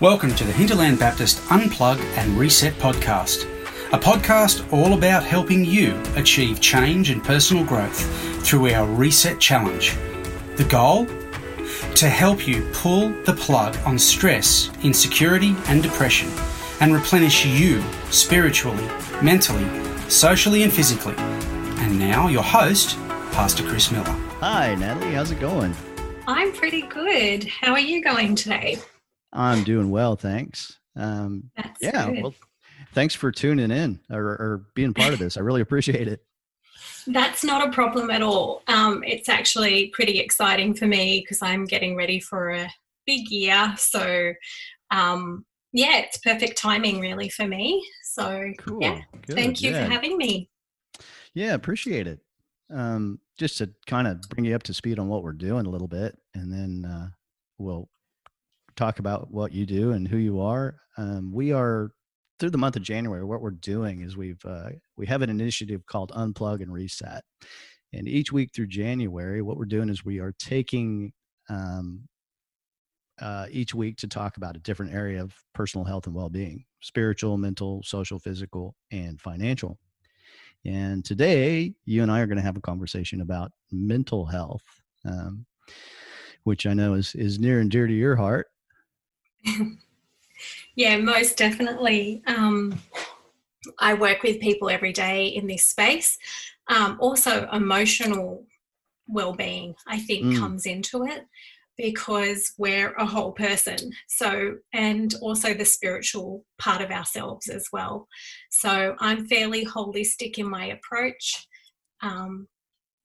Welcome to the Hinterland Baptist Unplug and Reset podcast, a podcast all about helping you achieve change and personal growth through our Reset Challenge. The goal? To help you pull the plug on stress, insecurity, and depression and replenish you spiritually, mentally, socially, and physically. And now, your host, Pastor Chris Miller. Hi, Natalie. How's it going? I'm pretty good. How are you going today? I'm doing well, thanks. Um, That's yeah, good. well, thanks for tuning in or, or being part of this. I really appreciate it. That's not a problem at all. Um, it's actually pretty exciting for me because I'm getting ready for a big year. So, um, yeah, it's perfect timing really for me. So, Cool. yeah, Good, thank you yeah. for having me. Yeah, appreciate it. Um, just to kind of bring you up to speed on what we're doing a little bit, and then uh, we'll talk about what you do and who you are. Um, we are through the month of January. What we're doing is we've uh, we have an initiative called Unplug and Reset, and each week through January, what we're doing is we are taking um, uh, each week to talk about a different area of personal health and well-being: spiritual, mental, social, physical, and financial. And today, you and I are going to have a conversation about mental health, um, which I know is is near and dear to your heart. Yeah, most definitely. Um, I work with people every day in this space. Um, also, emotional well-being, I think, Mm. comes into it because we're a whole person. So, and also the spiritual part of ourselves as well. So, I'm fairly holistic in my approach. Um,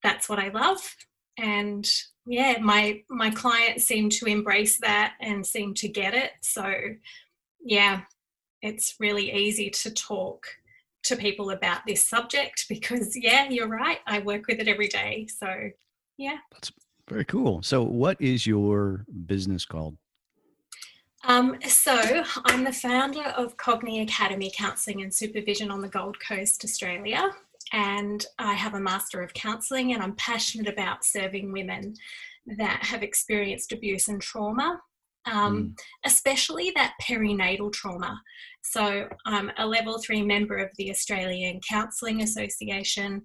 that's what I love, and yeah, my my clients seem to embrace that and seem to get it. So, yeah, it's really easy to talk to people about this subject because, yeah, you're right. I work with it every day. So, yeah. That's very cool. So, what is your business called? Um, so, I'm the founder of Cogni Academy Counselling and Supervision on the Gold Coast, Australia. And I have a Master of Counselling, and I'm passionate about serving women that have experienced abuse and trauma, um, especially that perinatal trauma. So, I'm a level three member of the Australian Counselling Association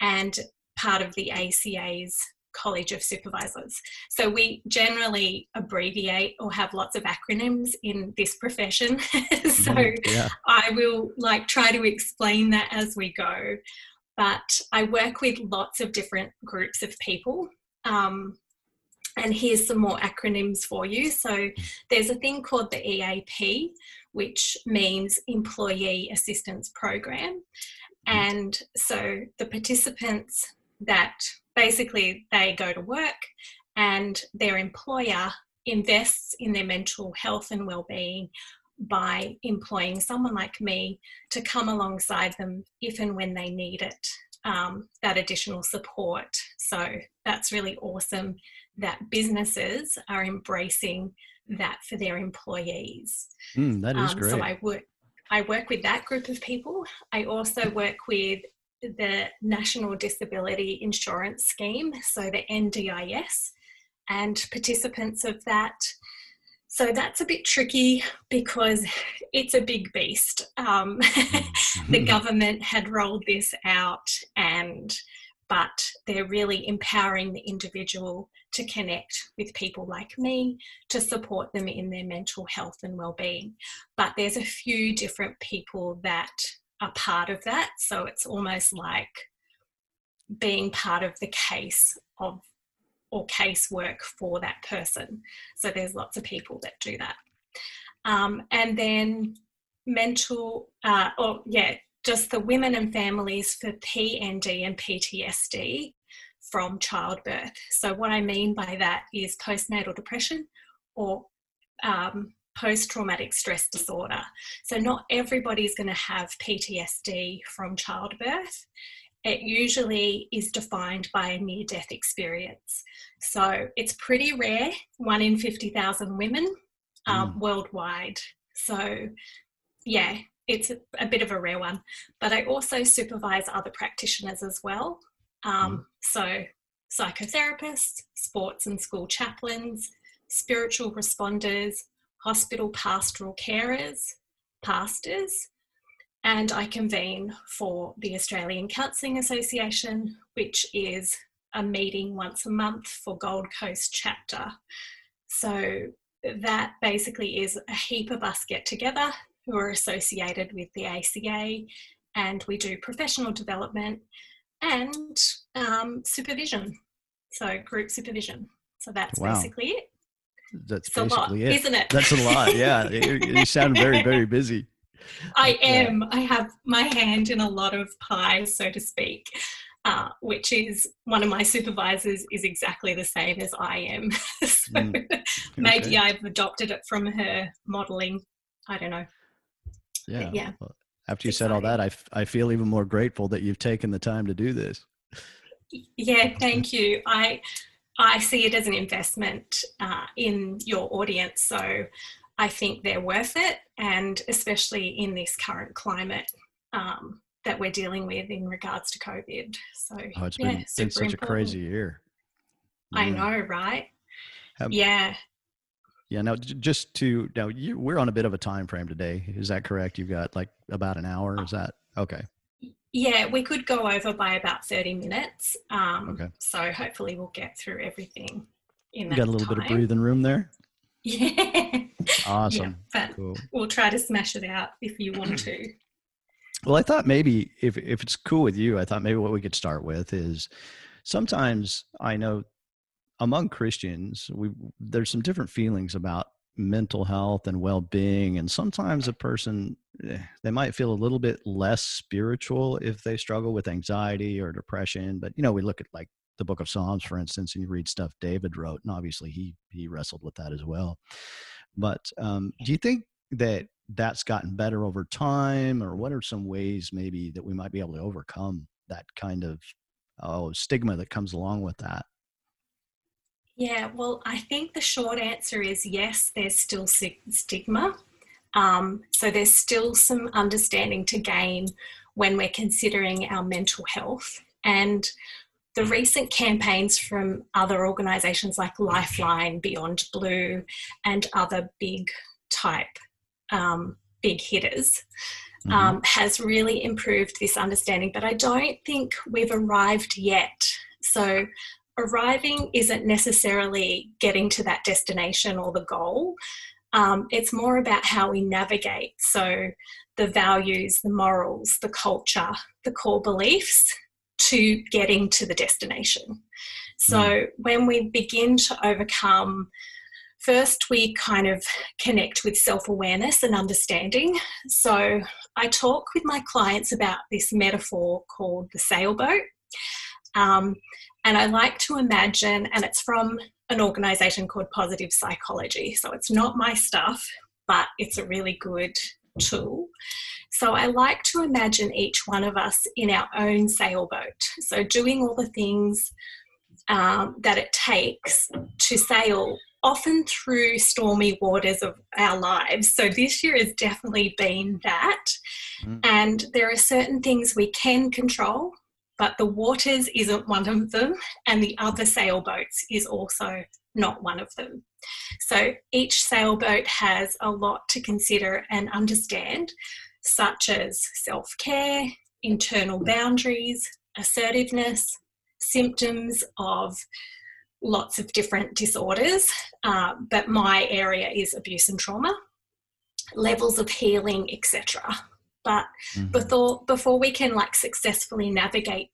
and part of the ACA's College of Supervisors. So we generally abbreviate or have lots of acronyms in this profession. so Mhm. yeah, I will like try to explain that as we go. But I work with lots of different groups of people. Um, and here's some more acronyms for you. So there's a thing called the EAP, which means Employee Assistance Program. And so the participants that basically they go to work and their employer invests in their mental health and well-being by employing someone like me to come alongside them if and when they need it um, that additional support so that's really awesome that businesses are embracing that for their employees Mm, that is um, great. So I work, I work with that group of people. I also work with the National Disability Insurance Scheme, so the NDIS, and participants of that. So that's a bit tricky because it's a big beast. Um, the Mhm. government had rolled this out and but they're really empowering the individual to connect with people like me to support them in their mental health and well-being but there's a few different people that are part of that. So it's almost like being part of the case of or casework for that person. So there's lots of people that do that. Um, and then mental uh, or yeah just the women and families for PND and PTSD from childbirth. So, what I mean by that is postnatal depression or um, post traumatic stress disorder. So, not everybody's going to have PTSD from childbirth. It usually is defined by a near death experience. So, it's pretty rare, one in 50,000 women um, worldwide. So, yeah, it's a, a bit of a rare one. But I also supervise other practitioners as well. Um, So, psychotherapists, sports and school chaplains, spiritual responders, hospital pastoral carers, pastors, and I convene for the Australian Counselling Association, which is a meeting once a month for Gold Coast chapter. So that basically is a heap of us get together who are associated with the ACA, and we do professional development and um, supervision. So group supervision. So that's Wow. basically it. That's It's a basically lot, it. isn't it? That's a lot. Yeah, you, sound very, very busy. I Yeah. am. I have my hand in a lot of pies, so to speak. Uh, which is one of my supervisors is exactly the same as I am. so Mm, maybe I've adopted it from her modeling. I don't know. Yeah. yeah. Well, After you said all that, I, f- I feel even more grateful that you've taken the time to do this. Yeah, thank you. I I see it as an investment uh, in your audience, so I think they're worth it, and especially in this current climate um, that we're dealing with in regards to COVID. So Oh, it's yeah, been, been such a crazy year. I know, right? Have- yeah, Yeah. Now, just to now, you, we're on a bit of a time frame today. Is that correct? You've got like about an hour. Is that okay? Yeah. We could go over by about thirty minutes. Um, Okay. So hopefully we'll get through everything in You that got a little bit of breathing room there. Yeah. Awesome. Yeah, but Cool. we'll try to smash it out if you want to. Well, I thought maybe if if it's cool with you, I thought maybe what we could start with is sometimes I know among Christians we there's some different feelings about mental health and well-being and sometimes a person eh, they might feel a little bit less spiritual if they struggle with anxiety or depression but you know we look at like the book of psalms for instance and you read stuff david wrote and obviously he he wrestled with that as well. But um, do you think that that's gotten better over time or what are some ways maybe that we might be able to overcome that kind of oh stigma that comes along with that Yeah, well, I think the short answer is yes, there's still stigma. Um, so there's still some understanding to gain when we're considering our mental health. And the recent campaigns from other organisations like Lifeline, Beyond Blue, and other big type um, big hitters Mhm. um, has really improved this understanding, but I don't think we've arrived yet. So, arriving isn't necessarily getting to that destination or the goal. Um, it's more about how we navigate. So, the values, the morals, the culture, the core beliefs to getting to the destination. So, when we begin to overcome First, we kind of connect with self awareness and understanding. So, I talk with my clients about this metaphor called the sailboat. Um, and I like to imagine, and it's from an organization called Positive Psychology. So, it's not my stuff, but it's a really good tool. So, I like to imagine each one of us in our own sailboat. So, doing all the things um, that it takes to sail often through stormy waters of our lives. So this year has definitely been that. Mm. And there are certain things we can control, but the waters isn't one of them, and the other sailboats is also not one of them. So each sailboat has a lot to consider and understand, such as self care, internal boundaries, assertiveness, symptoms of lots of different disorders, uh, but my area is abuse and trauma, levels of healing, etc. But Mhm. before before we can like successfully navigate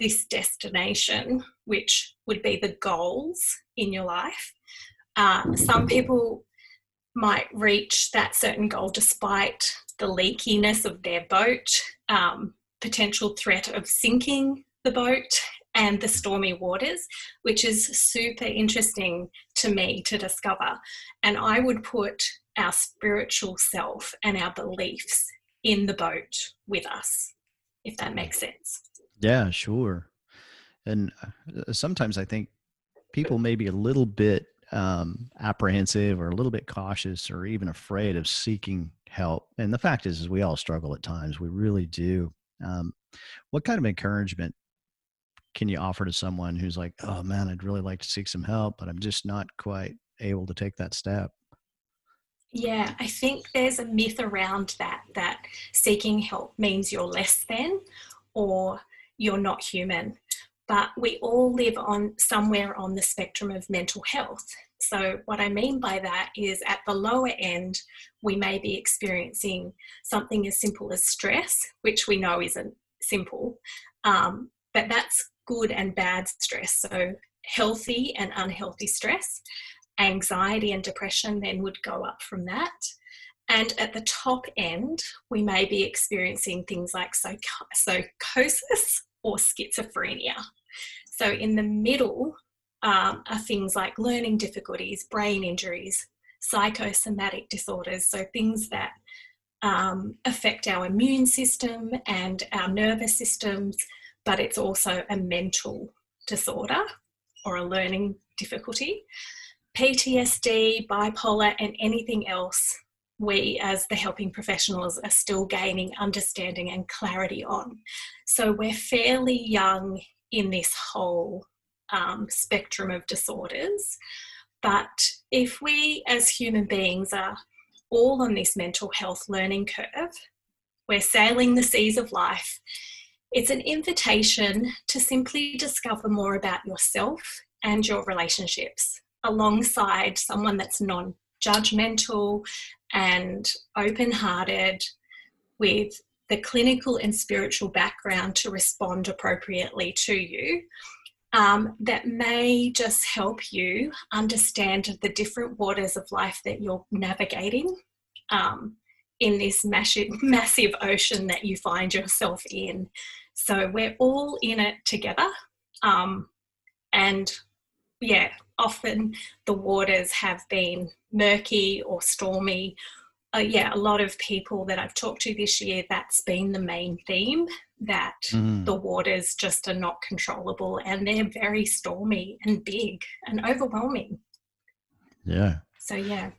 this destination, which would be the goals in your life, uh, some people might reach that certain goal despite the leakiness of their boat, um, potential threat of sinking the boat, and the stormy waters, which is super interesting to me to discover. And I would put our spiritual self and our beliefs in the boat with us, if that makes sense. Yeah, sure. And uh, sometimes I think people may be a little bit um, apprehensive or a little bit cautious or even afraid of seeking help. And the fact is, is we all struggle at times. We really do. Um, what kind of encouragement can you offer to someone who's like, "Oh man, I'd really like to seek some help, but I'm just not quite able to take that step"? Yeah, I think there's a myth around that that seeking help means you're less than or you're not human. But we all live on somewhere on the spectrum of mental health. So, what I mean by that is at the lower end, we may be experiencing something as simple as stress, which we know isn't simple, um, but that's good and bad stress. So, healthy and unhealthy stress, anxiety and depression then would go up from that. And at the top end, we may be experiencing things like psychosis or schizophrenia. So, in the middle um, are things like learning difficulties, brain injuries, psychosomatic disorders, so things that um, affect our immune system and our nervous systems, but it's also a mental disorder or a learning difficulty. PTSD, bipolar, and anything else we as the helping professionals are still gaining understanding and clarity on. So we're fairly young in this whole um, spectrum of disorders. But if we as human beings are all on this mental health learning curve, we're sailing the seas of life. It's an invitation to simply discover more about yourself and your relationships alongside someone that's non judgmental and open hearted with the clinical and spiritual background to respond appropriately to you um, that may just help you understand the different waters of life that you're navigating um, in this massive, massive ocean that you find yourself in. So we're all in it together. Um, and yeah, often the waters have been murky or stormy. Uh, yeah, a lot of people that I've talked to this year, that's been the main theme that mm. the waters just are not controllable and they're very stormy and big and overwhelming. Yeah. So, yeah.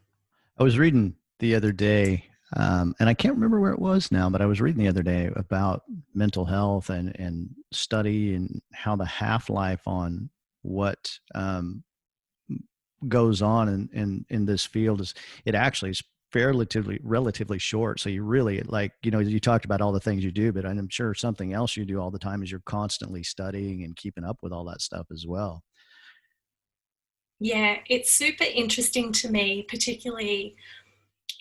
I was reading the other day, um, and I can't remember where it was now, but I was reading the other day about mental health and, and study and how the half life on what um, goes on in, in, in this field is it actually is relatively relatively short. So you really like you know you talked about all the things you do but i'm sure something else you do all the time is you're constantly studying and keeping up with all that stuff as well. Yeah it's super interesting to me particularly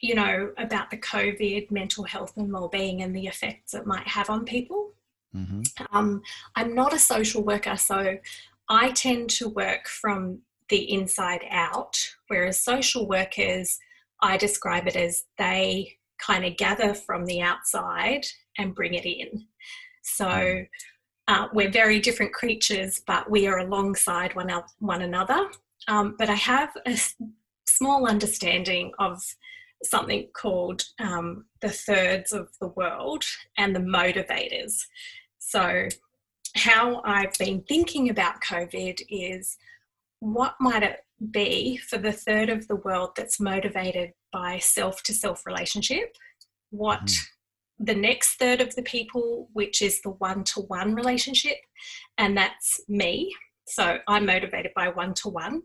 you know about the covid mental health and well-being and the effects it might have on people. Mm-hmm. um, i'm not a social worker so i tend to work from the inside out whereas social workers I describe it as they kind of gather from the outside and bring it in. So mm. uh, we're very different creatures, but we are alongside one, one another. Um, but I have a small understanding of something called um, the thirds of the world and the motivators. So, how I've been thinking about COVID is what might it be for the third of the world that's motivated by self to self relationship, what mm-hmm. the next third of the people, which is the one to one relationship, and that's me. So I'm motivated by one to one.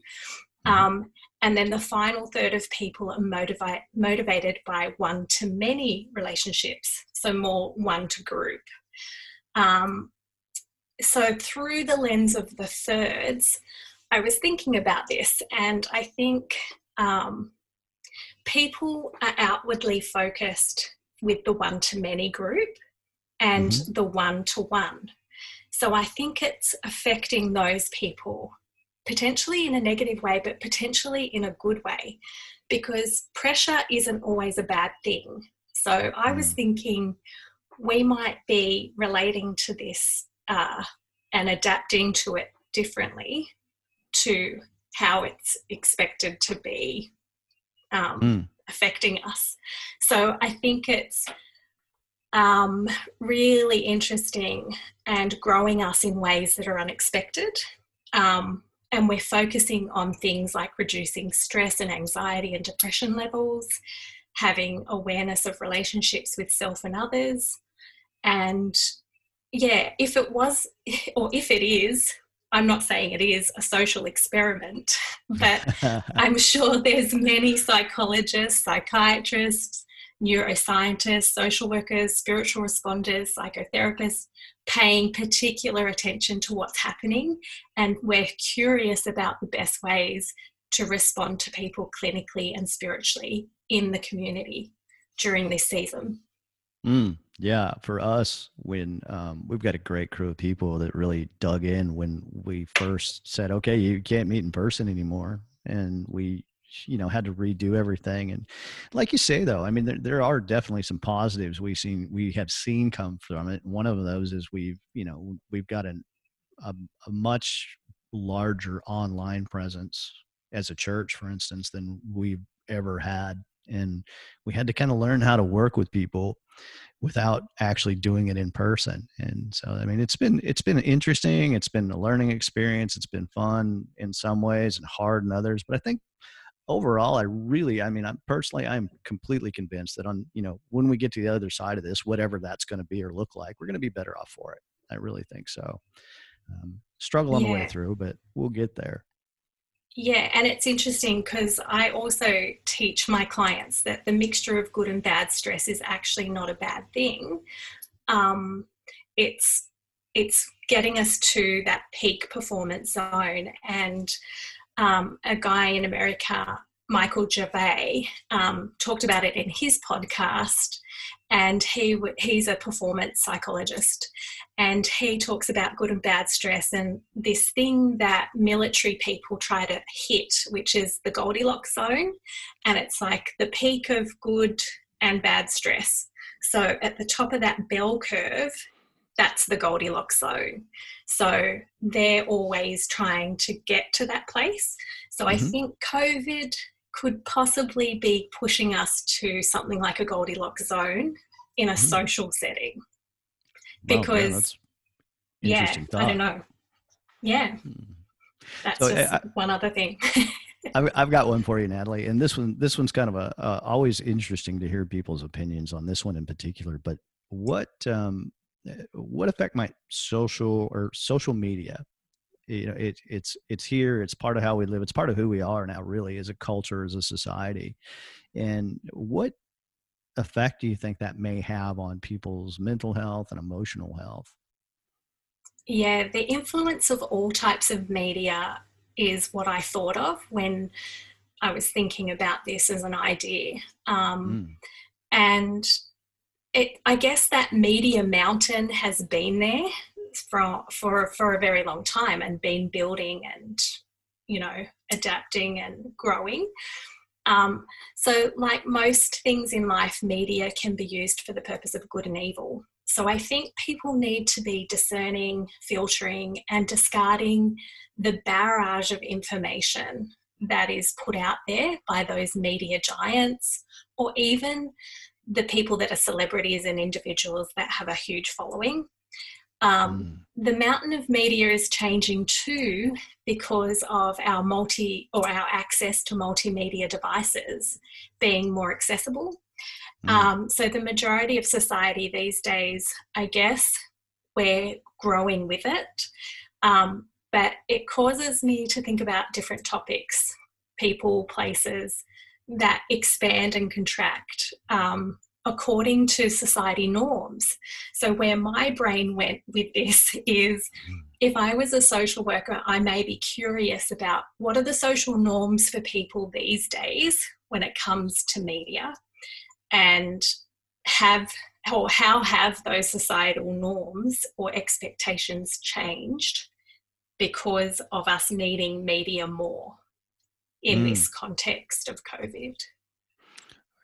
And then the final third of people are motivate, motivated by one to many relationships, so more one to group. Um, so, through the lens of the thirds, I was thinking about this, and I think um, people are outwardly focused with the one to many group and mm-hmm. the one to one. So I think it's affecting those people potentially in a negative way, but potentially in a good way because pressure isn't always a bad thing. So I was mm. thinking we might be relating to this uh, and adapting to it differently to how it's expected to be um, mm. affecting us. So I think it's um, really interesting and growing us in ways that are unexpected. Um, and we're focusing on things like reducing stress and anxiety and depression levels, having awareness of relationships with self and others. And yeah, if it was, or if it is, I'm not saying it is a social experiment, but I'm sure there's many psychologists, psychiatrists, neuroscientists, social workers, spiritual responders, psychotherapists paying particular attention to what's happening. And we're curious about the best ways to respond to people clinically and spiritually in the community during this season. Mm, yeah, for us, when um, we've got a great crew of people that really dug in when we first said, okay, you can't meet in person anymore. And we you know had to redo everything and like you say though i mean there, there are definitely some positives we've seen we have seen come from it one of those is we've you know we've got an, a, a much larger online presence as a church for instance than we've ever had and we had to kind of learn how to work with people without actually doing it in person and so i mean it's been it's been interesting it's been a learning experience it's been fun in some ways and hard in others but i think overall, I really, I mean, I'm personally, I'm completely convinced that on, you know, when we get to the other side of this, whatever that's going to be or look like, we're going to be better off for it. I really think so. Um, struggle on yeah. the way through, but we'll get there. Yeah, and it's interesting because I also teach my clients that the mixture of good and bad stress is actually not a bad thing. Um, it's it's getting us to that peak performance zone and um, a guy in America, Michael Gervais, um, talked about it in his podcast, and he he's a performance psychologist, and he talks about good and bad stress and this thing that military people try to hit, which is the Goldilocks zone, and it's like the peak of good and bad stress. So at the top of that bell curve that's the Goldilocks zone. So they're always trying to get to that place. So mm-hmm. I think COVID could possibly be pushing us to something like a Goldilocks zone in a mm-hmm. social setting. Because, yeah, I don't know. Yeah. Hmm. That's so, just I, one other thing. I've got one for you, Natalie, and this one this one's kind of a uh, always interesting to hear people's opinions on this one in particular. But what um, uh, what effect might social or social media you know it, it's it's here it's part of how we live it's part of who we are now really as a culture as a society. And what effect do you think that may have on people's mental health and emotional health? Yeah the influence of all types of media is what i thought of when i was thinking about this as an idea. Um, mm. and it, I guess that media mountain has been there for, for, for a very long time and been building and, you know, adapting and growing. Um, so, like most things in life, media can be used for the purpose of good and evil. So, I think people need to be discerning, filtering, and discarding the barrage of information that is put out there by those media giants or even the people that are celebrities and individuals that have a huge following. Um, mm. The mountain of media is changing too because of our multi or our access to multimedia devices being more accessible. Mm. Um, so, the majority of society these days, I guess, we're growing with it. Um, but it causes me to think about different topics, people, places, that expand and contract um, according to society norms. So, where my brain went with this is hmm. if I was a social worker, I may be curious about what are the social norms for people these days when it comes to media and have or how have those societal norms or expectations changed because of us needing media more in mm. this context of COVID.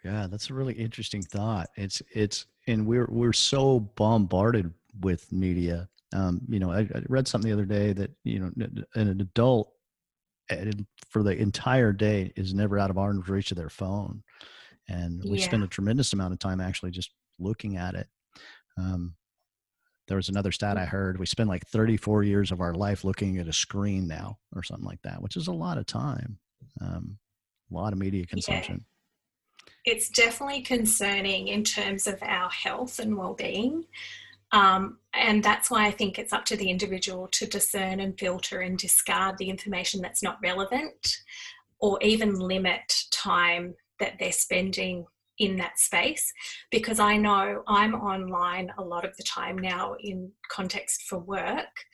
Yeah, that's a really interesting thought. It's it's and we're we're so bombarded with media. Um, you know, I, I read something the other day that you know an adult eh, for the entire day is never out of arm's reach of their phone, and we yeah. spend a tremendous amount of time actually just looking at it. Um, there was another stat I heard. We spend like 34 years of our life looking at a screen now, or something like that, which is a lot of time um, a lot of media consumption. It's definitely concerning in terms of our health and well-being. Um, and that's why I think it's up to the individual to discern and filter and discard the information that's not relevant or even limit time that they're spending in that space because I know I'm online a lot of the time now in context for work.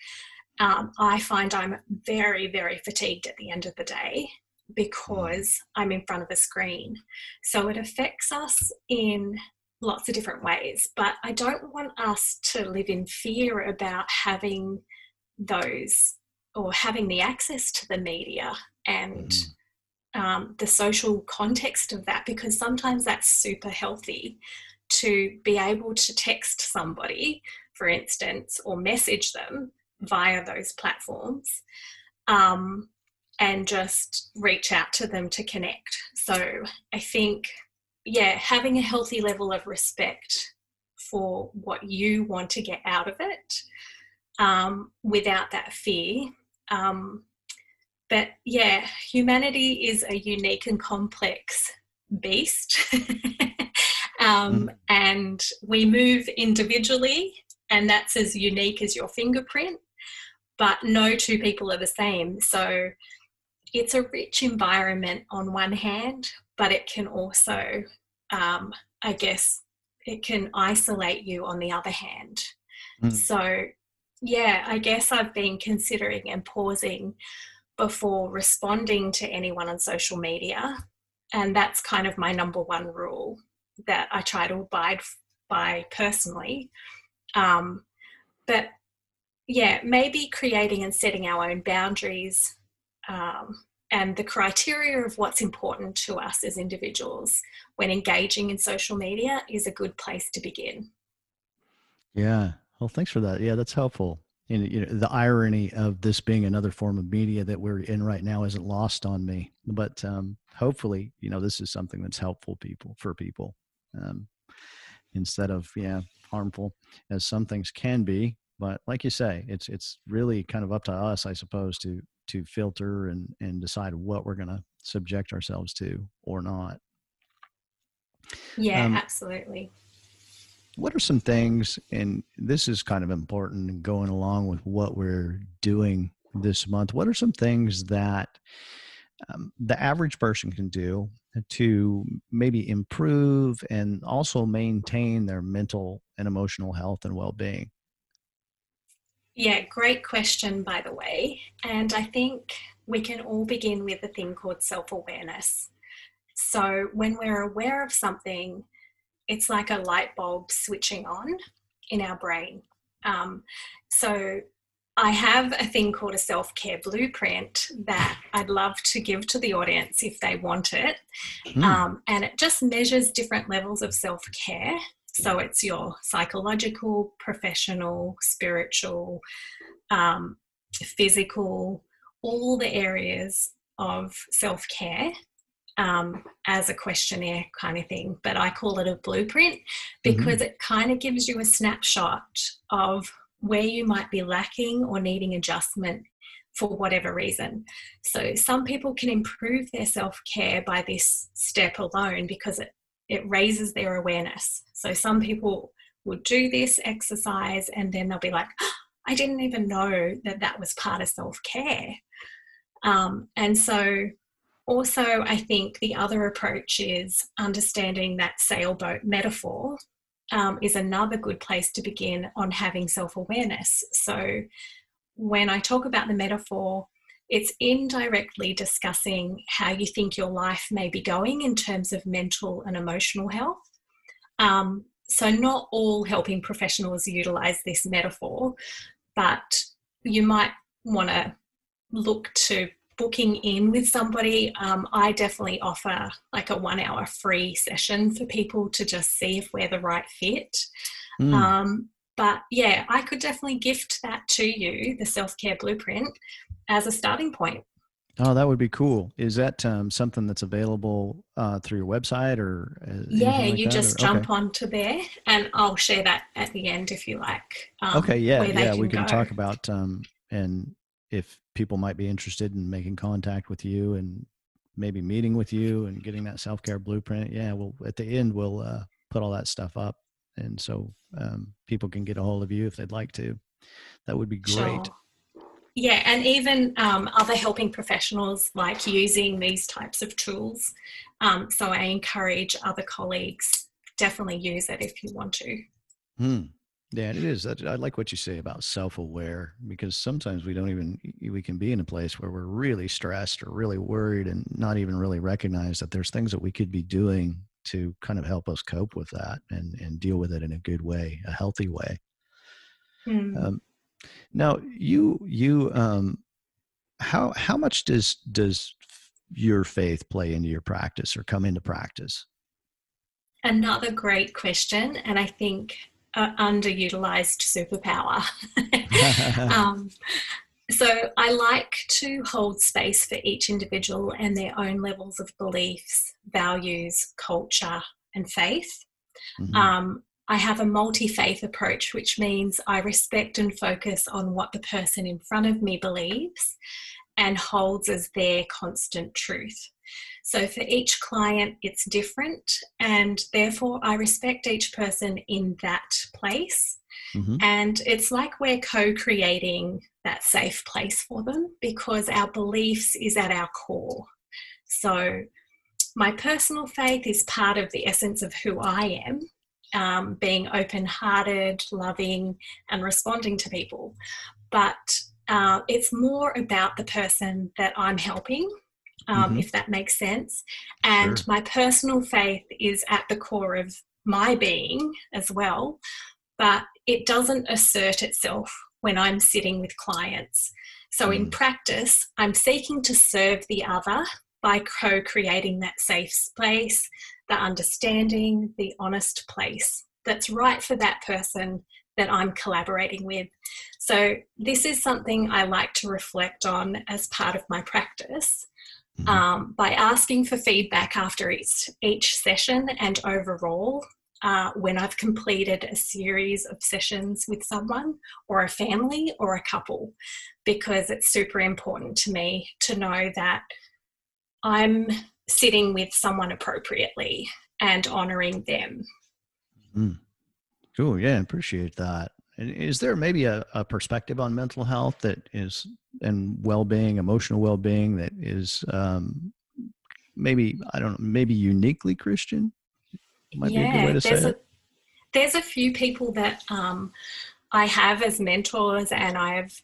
Um, I find I'm very, very fatigued at the end of the day because I'm in front of a screen. So it affects us in lots of different ways, but I don't want us to live in fear about having those or having the access to the media and mm. um, the social context of that because sometimes that's super healthy to be able to text somebody, for instance, or message them via those platforms. Um, and just reach out to them to connect. So I think, yeah, having a healthy level of respect for what you want to get out of it um, without that fear um, but yeah, humanity is a unique and complex beast. um, mm. And we move individually, and that's as unique as your fingerprint, but no two people are the same. So it's a rich environment on one hand, but it can also, um, I guess, it can isolate you on the other hand. Mm. So, yeah, I guess I've been considering and pausing before responding to anyone on social media. And that's kind of my number one rule that I try to abide by personally. Um, but yeah, maybe creating and setting our own boundaries um, and the criteria of what's important to us as individuals when engaging in social media is a good place to begin. Yeah. Well, thanks for that. Yeah, that's helpful and you know, the irony of this being another form of media that we're in right now isn't lost on me. But um, hopefully, you know, this is something that's helpful people for people um, instead of yeah harmful as some things can be. But like you say, it's it's really kind of up to us, I suppose, to to filter and and decide what we're going to subject ourselves to or not. Yeah, um, absolutely what are some things and this is kind of important going along with what we're doing this month what are some things that um, the average person can do to maybe improve and also maintain their mental and emotional health and well-being yeah great question by the way and i think we can all begin with a thing called self-awareness so when we're aware of something it's like a light bulb switching on in our brain. Um, so I have a thing called a self care blueprint that I'd love to give to the audience if they want it. Mm. Um, and it just measures different levels of self care. So it's your psychological, professional, spiritual, um, physical, all the areas of self care um, as a questionnaire kind of thing, but I call it a blueprint because mm-hmm. it kind of gives you a snapshot of where you might be lacking or needing adjustment for whatever reason. So some people can improve their self-care by this step alone because it it raises their awareness. So some people will do this exercise and then they'll be like, oh, I didn't even know that that was part of self-care. Um, and so also, I think the other approach is understanding that sailboat metaphor um, is another good place to begin on having self awareness. So, when I talk about the metaphor, it's indirectly discussing how you think your life may be going in terms of mental and emotional health. Um, so, not all helping professionals utilize this metaphor, but you might want to look to booking in with somebody, um, I definitely offer like a one hour free session for people to just see if we're the right fit. Mm. Um, but yeah, I could definitely gift that to you, the self care blueprint, as a starting point. Oh, that would be cool. Is that um, something that's available uh, through your website or? Uh, yeah, like you just or? jump okay. onto there, and I'll share that at the end if you like. Um, okay, yeah, yeah, we can go. talk about um, and if people might be interested in making contact with you and maybe meeting with you and getting that self-care blueprint yeah well at the end we'll uh, put all that stuff up and so um, people can get a hold of you if they'd like to. That would be great. Sure. Yeah, and even um, other helping professionals like using these types of tools. Um, so I encourage other colleagues definitely use it if you want to. Hmm. Yeah, it is. I like what you say about self-aware because sometimes we don't even we can be in a place where we're really stressed or really worried and not even really recognize that there's things that we could be doing to kind of help us cope with that and and deal with it in a good way, a healthy way. Mm. Um, now, you you um, how how much does does your faith play into your practice or come into practice? Another great question, and I think underutilized superpower. um, so I like to hold space for each individual and their own levels of beliefs, values, culture, and faith. Mm-hmm. Um, I have a multi faith approach, which means I respect and focus on what the person in front of me believes and holds as their constant truth. So for each client, it's different, and therefore I respect each person in that place. Mm-hmm. And it's like we're co creating that safe place for them because our beliefs is at our core. So my personal faith is part of the essence of who I am um, being open hearted, loving, and responding to people. But uh, it's more about the person that I'm helping, um, mm-hmm. if that makes sense. And sure. my personal faith is at the core of my being as well, but it doesn't assert itself when I'm sitting with clients. So mm. in practice, I'm seeking to serve the other by co creating that safe space, the understanding, the honest place that's right for that person that I'm collaborating with. So, this is something I like to reflect on as part of my practice mm-hmm. um, by asking for feedback after each, each session and overall. Uh, when I've completed a series of sessions with someone or a family or a couple, because it's super important to me to know that I'm sitting with someone appropriately and honoring them. Mm. Cool. Yeah, appreciate that. And is there maybe a, a perspective on mental health that is and well-being, emotional well-being that is um, maybe I don't know, maybe uniquely Christian? Might yeah, there's a, it. There's a few people that um, I have as mentors, and I've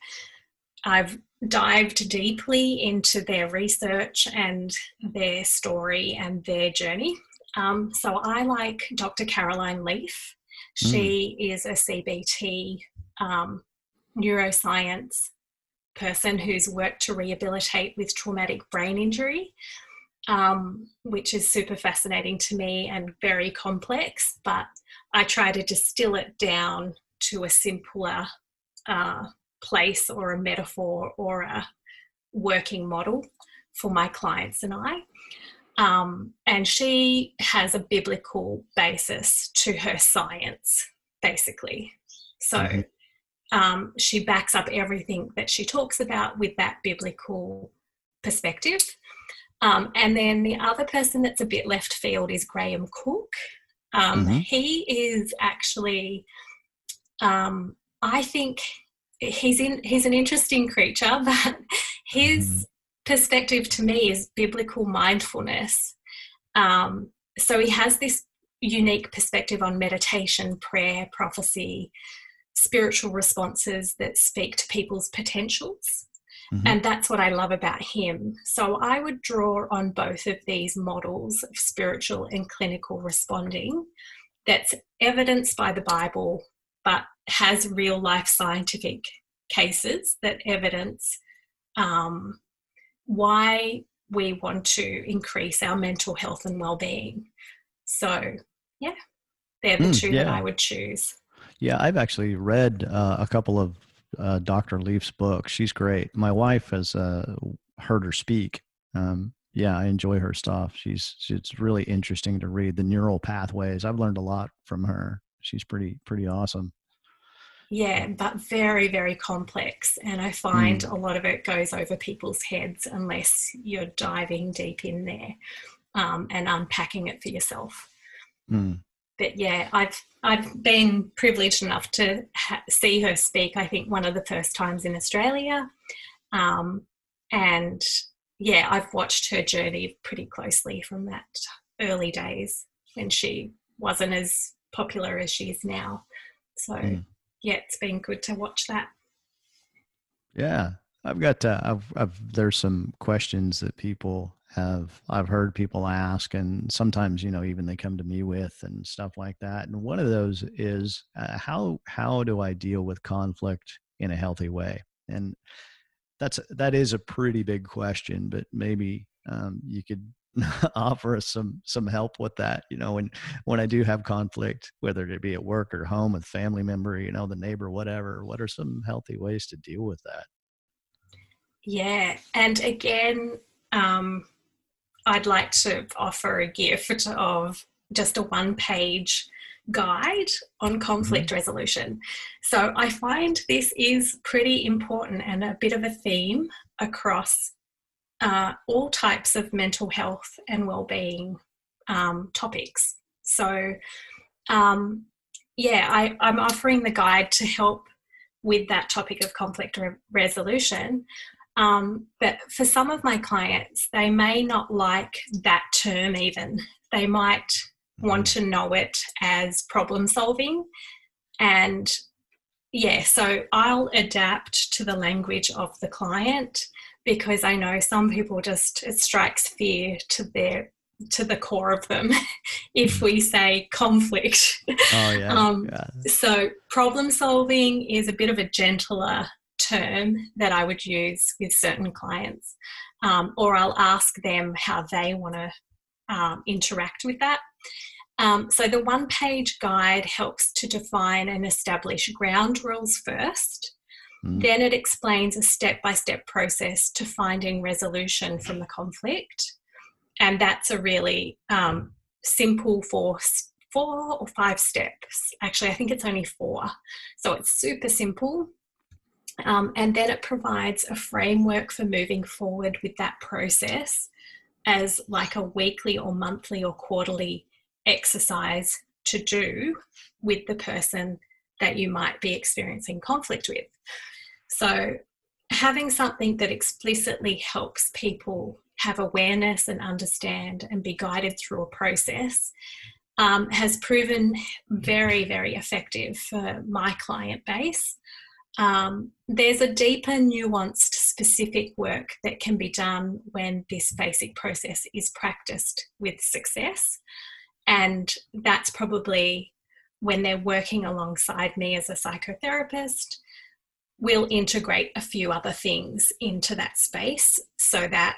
I've dived deeply into their research and their story and their journey. Um, so I like Dr. Caroline Leaf. She mm. is a CBT um, neuroscience person who's worked to rehabilitate with traumatic brain injury, um, which is super fascinating to me and very complex. But I try to distill it down to a simpler uh, place or a metaphor or a working model for my clients and I. Um, and she has a biblical basis to her science, basically. So mm-hmm. um, she backs up everything that she talks about with that biblical perspective. Um, and then the other person that's a bit left field is Graham Cooke. Um, mm-hmm. He is actually, um, I think, he's in he's an interesting creature, but his mm-hmm. perspective to me is biblical mindfulness. Um, so he has this unique perspective on meditation, prayer, prophecy, spiritual responses that speak to people's potentials. Mm-hmm. And that's what I love about him. So I would draw on both of these models of spiritual and clinical responding that's evidenced by the Bible but has real life scientific cases that evidence um, why we want to increase our mental health and well-being. So, yeah, they're the mm, two yeah. that I would choose. Yeah, I've actually read uh, a couple of uh, Dr. Leaf's books. She's great. My wife has uh, heard her speak. Um, yeah, I enjoy her stuff. She's it's really interesting to read the neural pathways. I've learned a lot from her. She's pretty pretty awesome yeah, but very, very complex. And I find mm. a lot of it goes over people's heads unless you're diving deep in there um, and unpacking it for yourself. Mm. but yeah, I've I've been privileged enough to ha- see her speak. I think one of the first times in Australia, um, and yeah, I've watched her journey pretty closely from that early days when she wasn't as popular as she is now. So mm. yeah, it's been good to watch that. Yeah, I've got uh, I've, I've there's some questions that people have I've heard people ask, and sometimes you know even they come to me with and stuff like that. And one of those is uh, how how do I deal with conflict in a healthy way? And that's that is a pretty big question, but maybe um, you could offer us some some help with that you know when when i do have conflict whether it be at work or home with family member you know the neighbor whatever what are some healthy ways to deal with that yeah and again um i'd like to offer a gift of just a one page guide on conflict mm-hmm. resolution so i find this is pretty important and a bit of a theme across uh, all types of mental health and well-being um, topics. So, um, yeah, I, am offering the guide to help with that topic of conflict re- resolution. Um, but for some of my clients, they may not like that term even. They might want to know it as problem solving. And yeah, so I'll adapt to the language of the client because I know some people just it strikes fear to their to the core of them if we say conflict. Oh yeah. um, yeah. So problem solving is a bit of a gentler term that I would use with certain clients, um, or I'll ask them how they want to um, interact with that. Um, so the one page guide helps to define and establish ground rules first. Mm. Then it explains a step by step process to finding resolution from the conflict. And that's a really um, simple four, four or five steps. Actually, I think it's only four. So it's super simple. Um, and then it provides a framework for moving forward with that process as like a weekly or monthly or quarterly exercise to do with the person that you might be experiencing conflict with. So, having something that explicitly helps people have awareness and understand and be guided through a process um, has proven very, very effective for my client base. Um, there's a deeper, nuanced, specific work that can be done when this basic process is practiced with success. And that's probably when they're working alongside me as a psychotherapist we'll integrate a few other things into that space so that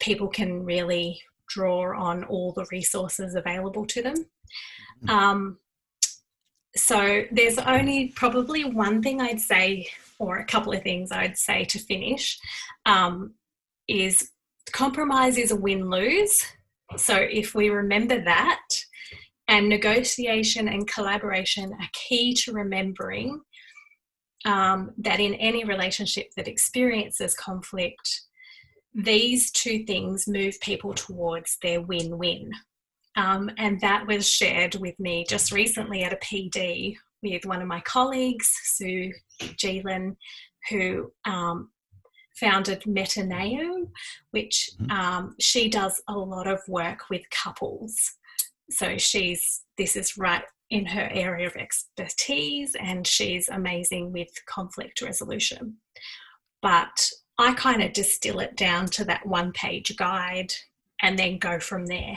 people can really draw on all the resources available to them. Mm-hmm. Um, so there's only probably one thing I'd say, or a couple of things I'd say to finish, um, is compromise is a win lose. So if we remember that, and negotiation and collaboration are key to remembering um, that in any relationship that experiences conflict, these two things move people towards their win win. Um, and that was shared with me just recently at a PD with one of my colleagues, Sue Geelan, who um, founded Metaneo, which mm-hmm. um, she does a lot of work with couples. So she's this is right in her area of expertise and she's amazing with conflict resolution. But I kind of distill it down to that one page guide and then go from there.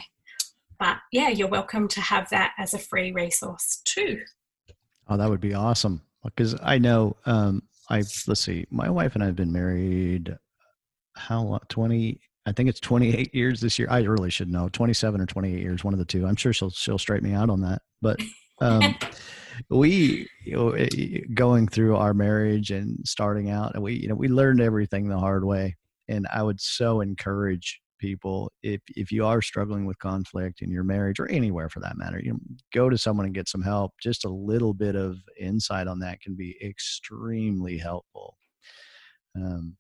But yeah, you're welcome to have that as a free resource too. Oh, that would be awesome. Because I know, um, I let's see, my wife and I have been married how long? 20, I think it's 28 years this year. I really should know 27 or 28 years, one of the two. I'm sure she'll, she'll straighten me out on that. But um, we you know, eh, going through our marriage and starting out and we you know we learned everything the hard way and i would so encourage people if if you are struggling with conflict in your marriage or anywhere for that matter you know go to someone and get some help just a little bit of insight on that can be extremely helpful um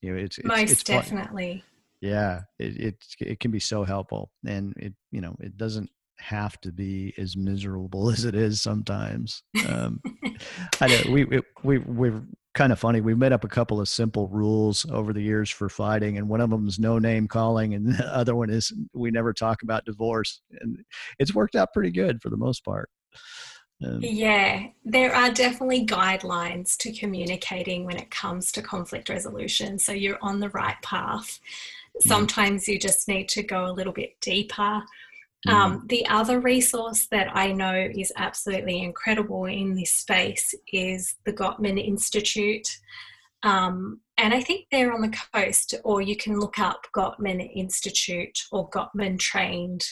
you know it's, it's most it's definitely yeah it, it it can be so helpful and it you know it doesn't have to be as miserable as it is sometimes. Um, I know we, we, we, we're kind of funny. We've made up a couple of simple rules over the years for fighting, and one of them is no name calling, and the other one is we never talk about divorce. And it's worked out pretty good for the most part. Um, yeah, there are definitely guidelines to communicating when it comes to conflict resolution. So you're on the right path. Sometimes you just need to go a little bit deeper. Mm. Um, the other resource that I know is absolutely incredible in this space is the Gottman Institute. Um, and I think they're on the coast, or you can look up Gottman Institute or Gottman trained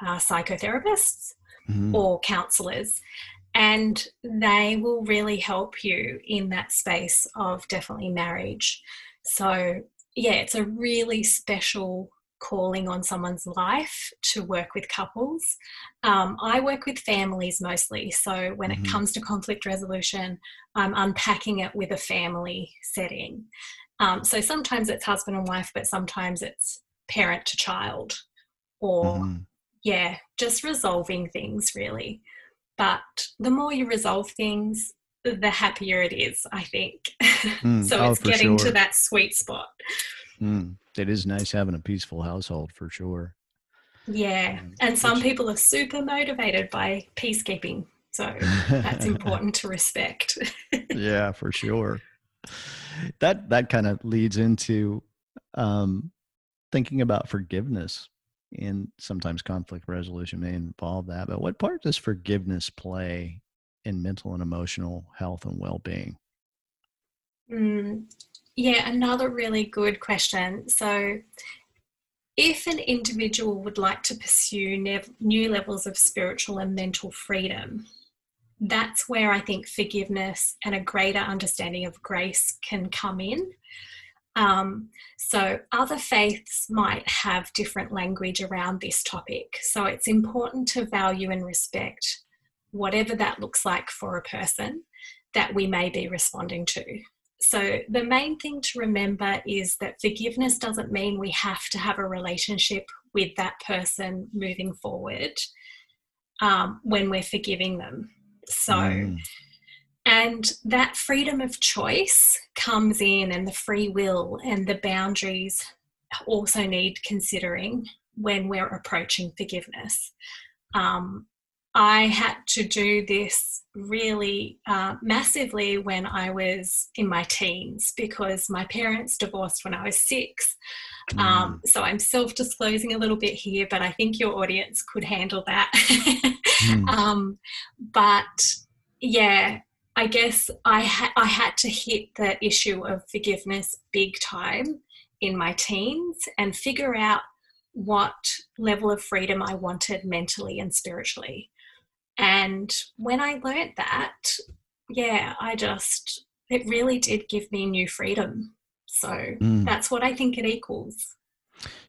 uh, psychotherapists mm-hmm. or counselors. And they will really help you in that space of definitely marriage. So, yeah, it's a really special calling on someone's life to work with couples. Um, I work with families mostly. So when mm-hmm. it comes to conflict resolution, I'm unpacking it with a family setting. Um, so sometimes it's husband and wife, but sometimes it's parent to child or mm-hmm yeah, just resolving things really. But the more you resolve things, the happier it is, I think. Mm, so oh, it's getting sure. to that sweet spot. Mm, it is nice having a peaceful household for sure. Yeah. Um, and some people are super motivated by peacekeeping. So that's important to respect. yeah, for sure. That that kind of leads into um, thinking about forgiveness and sometimes conflict resolution may involve that. But what part does forgiveness play in mental and emotional health and well being? Mm, yeah, another really good question. So, if an individual would like to pursue new levels of spiritual and mental freedom, that's where I think forgiveness and a greater understanding of grace can come in. Um, so, other faiths might have different language around this topic. So, it's important to value and respect whatever that looks like for a person that we may be responding to. So, the main thing to remember is that forgiveness doesn't mean we have to have a relationship with that person moving forward um, when we're forgiving them. So, mm. And that freedom of choice comes in, and the free will and the boundaries also need considering when we're approaching forgiveness. Um, I had to do this really uh, massively when I was in my teens because my parents divorced when I was six. Mm. Um, so I'm self disclosing a little bit here, but I think your audience could handle that. mm. um, but yeah, I guess I, ha- I had to hit the issue of forgiveness big time in my teens and figure out what level of freedom I wanted mentally and spiritually. And when I learned that, yeah, I just, it really did give me new freedom. So mm. that's what I think it equals.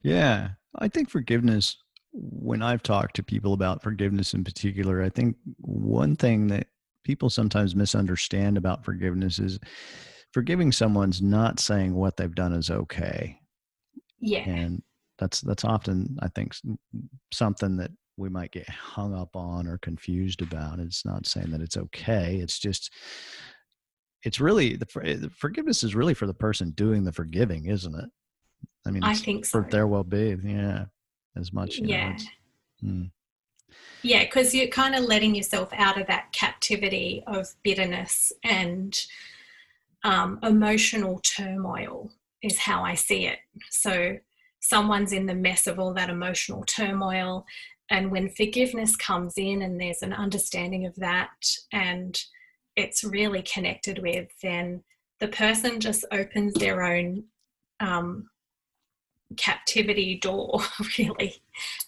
Yeah. I think forgiveness, when I've talked to people about forgiveness in particular, I think one thing that people sometimes misunderstand about forgiveness is forgiving someone's not saying what they've done is okay. Yeah. And that's that's often I think something that we might get hung up on or confused about. It's not saying that it's okay. It's just it's really the, the forgiveness is really for the person doing the forgiving, isn't it? I mean, I think so. for their well-being, yeah, as much. yeah. Know, hmm. Yeah, because you're kind of letting yourself out of that captivity of bitterness and um, emotional turmoil, is how I see it. So, someone's in the mess of all that emotional turmoil. And when forgiveness comes in and there's an understanding of that and it's really connected with, then the person just opens their own um, captivity door, really.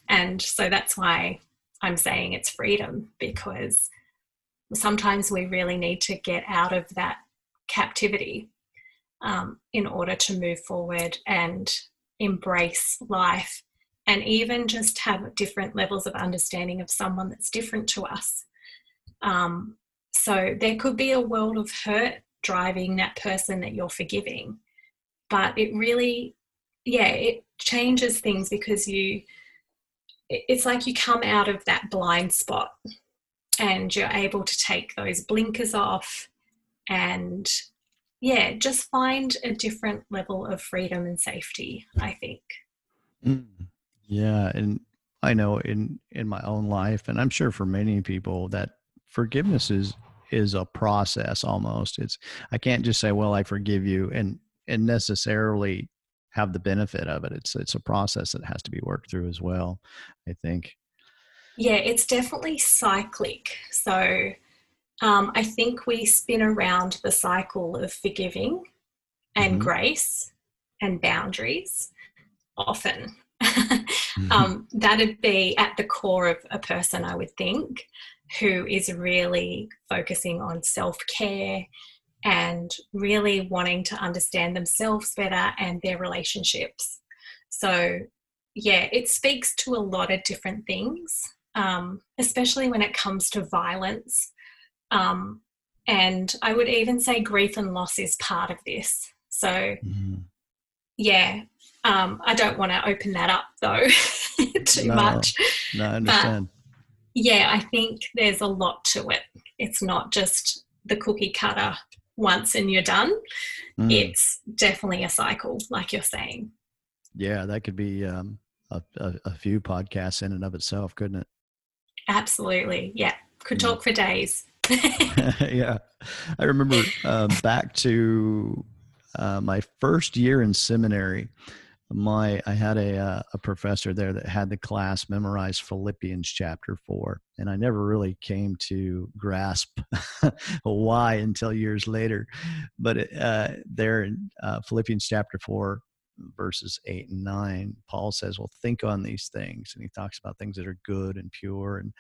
And so that's why I'm saying it's freedom because sometimes we really need to get out of that captivity um, in order to move forward and embrace life and even just have different levels of understanding of someone that's different to us. Um, so there could be a world of hurt driving that person that you're forgiving, but it really, yeah, it changes things because you it's like you come out of that blind spot and you're able to take those blinkers off and yeah just find a different level of freedom and safety i think mm, yeah and i know in in my own life and i'm sure for many people that forgiveness is is a process almost it's i can't just say well i forgive you and and necessarily have the benefit of it it's it's a process that has to be worked through as well i think yeah it's definitely cyclic so um, i think we spin around the cycle of forgiving and mm-hmm. grace and boundaries often. Um, that'd be at the core of a person i would think who is really focusing on self care and really wanting to understand themselves better and their relationships. So, yeah, it speaks to a lot of different things, um, especially when it comes to violence. Um, and I would even say grief and loss is part of this. So, mm-hmm. yeah, um, I don't want to open that up though too no, much. No, I understand. But, yeah, I think there's a lot to it. It's not just the cookie cutter once and you're done. Mm. It's definitely a cycle, like you're saying. Yeah, that could be um, a, a, a, few podcasts in and of itself, couldn't it? Absolutely. Yeah. Could talk for days. yeah. I remember uh, back to uh, my first year in seminary my I had a uh, a professor there that had the class memorize Philippians chapter four, and I never really came to grasp why until years later. But uh, there in uh, Philippians chapter four, verses eight and nine, Paul says, "Well, think on these things," and he talks about things that are good and pure. And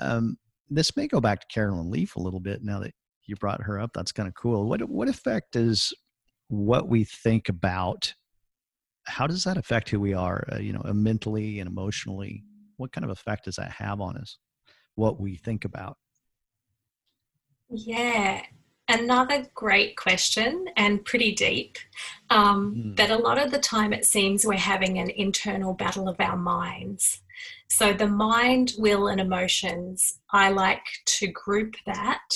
um, this may go back to Caroline Leaf a little bit now that you brought her up. That's kind of cool. What what effect does what we think about how does that affect who we are uh, you know uh, mentally and emotionally? What kind of effect does that have on us? What we think about? Yeah another great question and pretty deep um, mm. but a lot of the time it seems we're having an internal battle of our minds. So the mind will and emotions i like to group that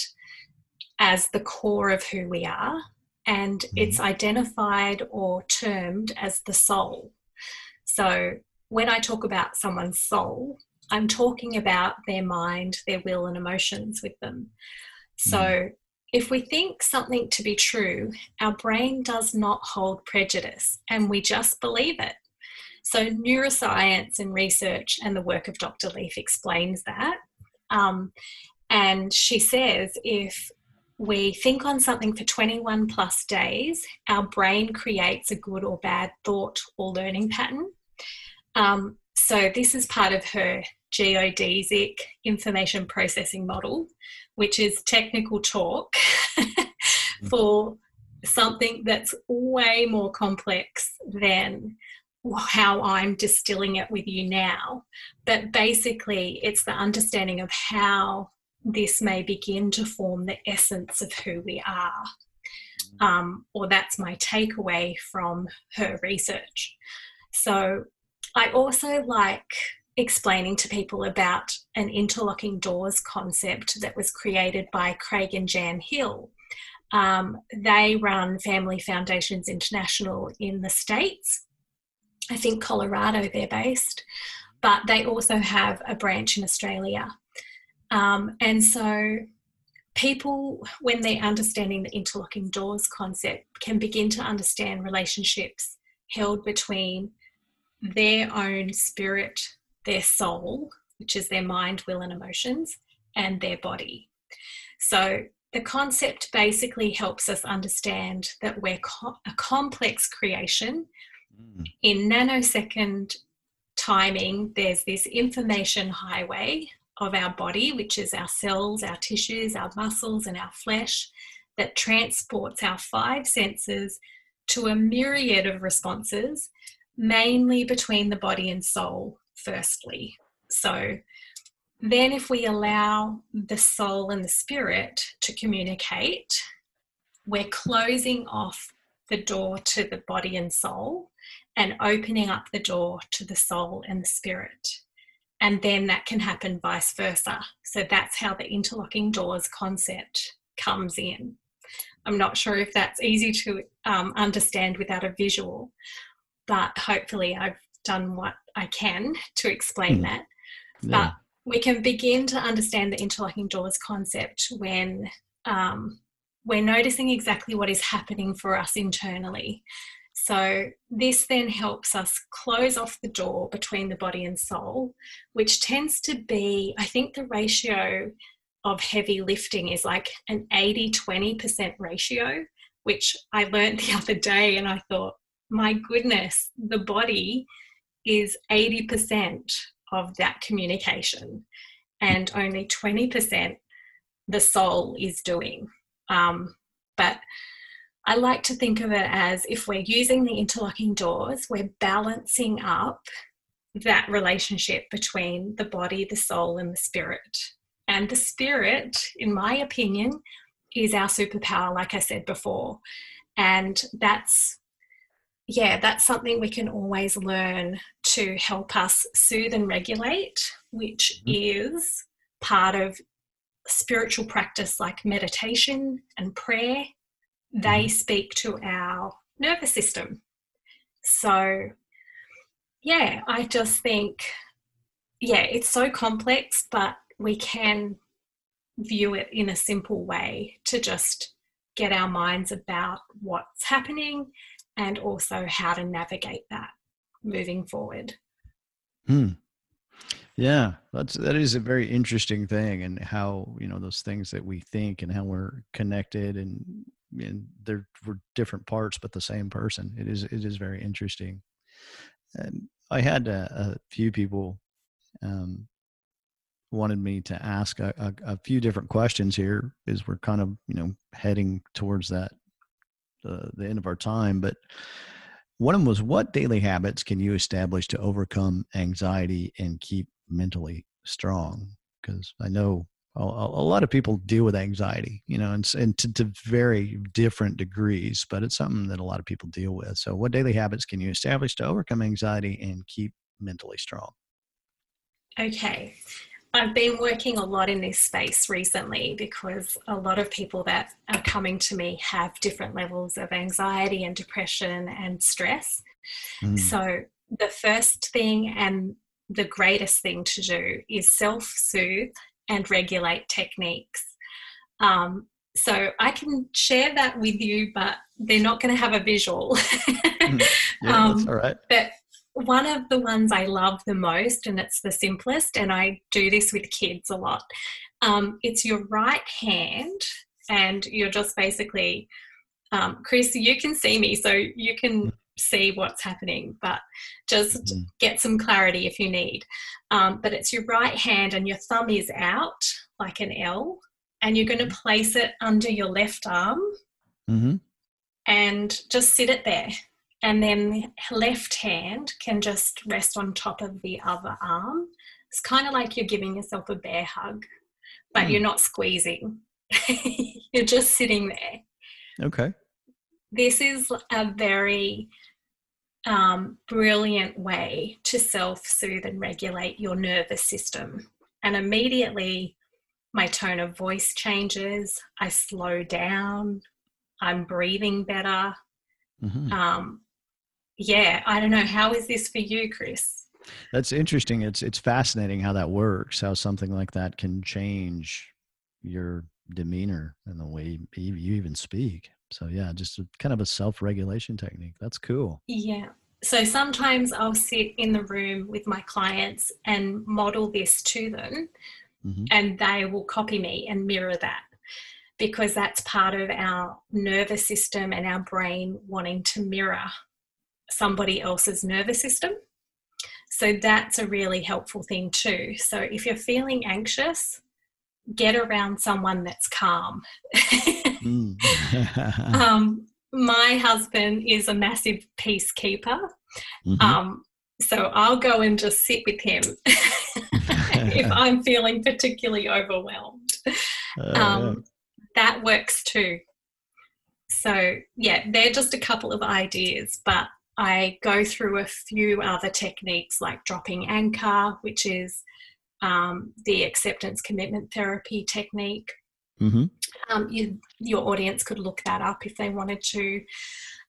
as the core of who we are and mm-hmm. it's identified or termed as the soul. So when I talk about someone's soul, I'm talking about their mind, their will, and emotions with them. So mm. if we think something to be true, our brain does not hold prejudice and we just believe it. So, neuroscience and research and the work of Dr. Leaf explains that. Um, and she says if we think on something for 21 plus days, our brain creates a good or bad thought or learning pattern. Um, so, this is part of her geodesic information processing model, which is technical talk for something that's way more complex than how I'm distilling it with you now. But basically, it's the understanding of how this may begin to form the essence of who we are. Um, or that's my takeaway from her research. So I also like explaining to people about an interlocking doors concept that was created by Craig and Jan Hill. Um, they run Family Foundations International in the States. I think Colorado they're based, but they also have a branch in Australia. Um, and so people, when they're understanding the interlocking doors concept, can begin to understand relationships held between their own spirit, their soul, which is their mind, will, and emotions, and their body. So the concept basically helps us understand that we're co- a complex creation. Mm. In nanosecond timing, there's this information highway of our body, which is our cells, our tissues, our muscles, and our flesh, that transports our five senses to a myriad of responses, mainly between the body and soul, firstly. So, then if we allow the soul and the spirit to communicate, we're closing off the door to the body and soul and opening up the door to the soul and the spirit. And then that can happen vice versa. So that's how the interlocking doors concept comes in. I'm not sure if that's easy to um, understand without a visual, but hopefully I've done what I can to explain mm. that. Yeah. But we can begin to understand the interlocking doors concept when um, we're noticing exactly what is happening for us internally. So, this then helps us close off the door between the body and soul, which tends to be, I think, the ratio of heavy lifting is like an 80 20% ratio, which I learned the other day and I thought, my goodness, the body is 80% of that communication, and only 20% the soul is doing. Um, but I like to think of it as if we're using the interlocking doors, we're balancing up that relationship between the body, the soul, and the spirit. And the spirit, in my opinion, is our superpower, like I said before. And that's, yeah, that's something we can always learn to help us soothe and regulate, which mm-hmm. is part of spiritual practice like meditation and prayer. They mm-hmm. speak to our nervous system. So, yeah, I just think, yeah, it's so complex, but we can view it in a simple way to just get our minds about what's happening and also how to navigate that moving forward. Hmm. Yeah, that's that is a very interesting thing, and how you know those things that we think and how we're connected, and and there were different parts but the same person. It is it is very interesting. And I had a, a few people um, wanted me to ask a, a, a, few different questions here as we're kind of you know heading towards that uh, the end of our time but one of them was what daily habits can you establish to overcome anxiety and keep mentally strong because i know a, a, lot of people deal with anxiety you know and, and to, to very different degrees but it's something that a lot of people deal with so what daily habits can you establish to overcome anxiety and keep mentally strong okay I've been working a lot in this space recently because a lot of people that are coming to me have different levels of anxiety and depression and stress. Mm. So, the first thing and the greatest thing to do is self soothe and regulate techniques. Um, so, I can share that with you, but they're not going to have a visual. mm. Yeah, um, that's all right. But one of the ones I love the most, and it's the simplest, and I do this with kids a lot. Um, it's your right hand, and you're just basically, um, Chris, you can see me, so you can see what's happening, but just mm-hmm. get some clarity if you need. Um, but it's your right hand, and your thumb is out like an L, and you're going to mm-hmm. place it under your left arm mm-hmm. and just sit it there and then left hand can just rest on top of the other arm. It's kind of like you're giving yourself a bear hug, but mm. you're not squeezing. you're just sitting there. Okay. This is a very um, brilliant way to self soothe and regulate your nervous system. And immediately, my tone of voice changes. I slow down. I'm breathing better. Mm-hmm. Um, yeah, I don't know. How is this for you, Chris? That's interesting. It's it's fascinating how that works. How something like that can change your demeanor and the way you, you even speak. So yeah, just a, kind of a self-regulation technique. That's cool. Yeah. So sometimes I'll sit in the room with my clients and model this to them, mm-hmm. and they will copy me and mirror that because that's part of our nervous system and our brain wanting to mirror somebody else's nervous system. So that's a really helpful thing too. So if you're feeling anxious, get around someone that's calm. mm. um, my husband is a massive peacekeeper. Mm-hmm. Um, so I'll go and just sit with him if I'm feeling particularly overwhelmed. Uh, um, that works too. So, yeah, they're just a couple of ideas, but I go through a few other techniques like dropping anchor, which is um, the acceptance commitment therapy technique. Mm-hmm. Um, you, your audience could look that up if they wanted to.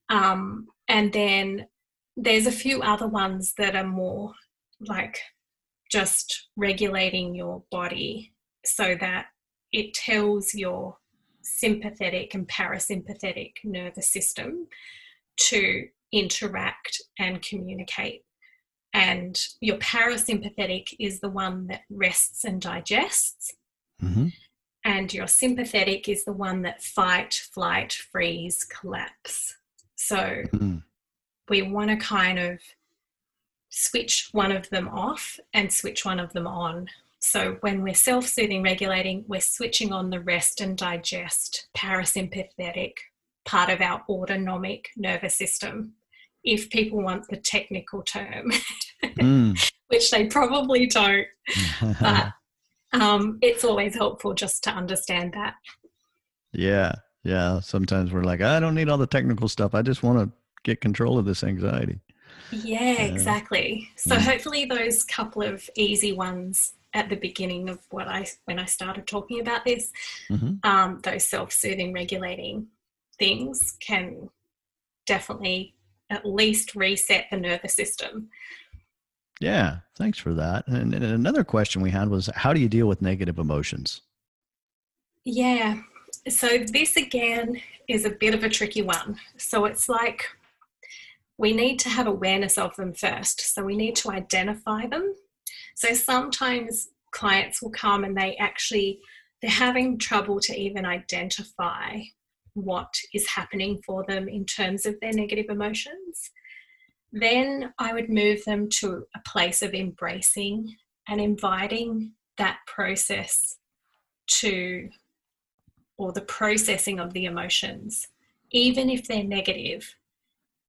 Um, and then there's a few other ones that are more like just regulating your body so that it tells your sympathetic and parasympathetic nervous system to interact and communicate. And your parasympathetic is the one that rests and digests. Mm-hmm. And your sympathetic is the one that fight, flight, freeze, collapse. So mm-hmm. we want to kind of switch one of them off and switch one of them on. So when we're self soothing regulating, we're switching on the rest and digest parasympathetic part of our autonomic nervous system, if people want the technical term, mm. which they probably don't. but um, it's always helpful just to understand that. Yeah. Yeah. Sometimes we're like, I don't need all the technical stuff. I just want to get control of this anxiety. Yeah, exactly. So mm. hopefully those couple of easy ones at the beginning of what I when I started talking about this, mm-hmm. um, those self-soothing regulating things can definitely at least reset the nervous system. Yeah, thanks for that. And, and another question we had was how do you deal with negative emotions? Yeah, so this again is a bit of a tricky one. So it's like we need to have awareness of them first. So we need to identify them. So sometimes clients will come and they actually they're having trouble to even identify what is happening for them in terms of their negative emotions. Then I would move them to a place of embracing and inviting that process to, or the processing of the emotions, even if they're negative,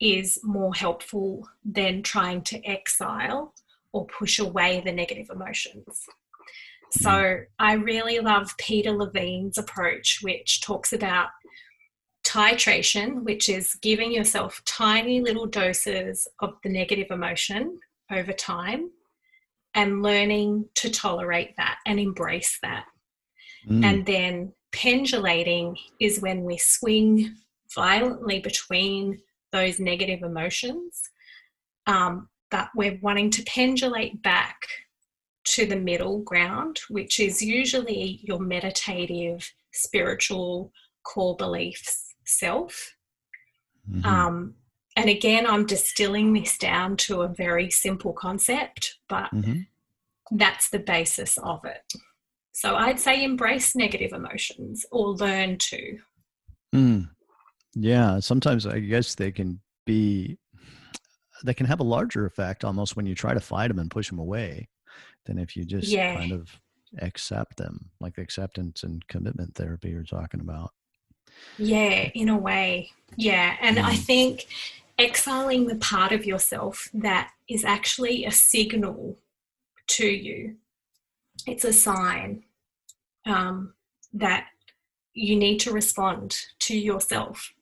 is more helpful than trying to exile or push away the negative emotions. So. I really love Peter Levine's approach, which talks about titration, which is giving yourself tiny little doses of the negative emotion over time and learning to tolerate that and embrace that. Mm. And then pendulating is when we swing violently between those negative emotions, um, but we're wanting to pendulate back to the middle ground, which is usually your meditative, spiritual core beliefs self. Mm-hmm. Um, and again, I'm distilling this down to a very simple concept, but mm-hmm. that's the basis of it. So I'd say embrace negative emotions or learn to. Mm. Yeah, sometimes I guess they can be, they can have a larger effect almost when you try to fight them and push them away than if you just yeah. kind of accept them, like the acceptance and commitment therapy you're talking about. Yeah, in a way. Yeah. And I mm. think exiling the part of yourself that is actually a signal to you, it's a sign um, that you need to respond to yourself.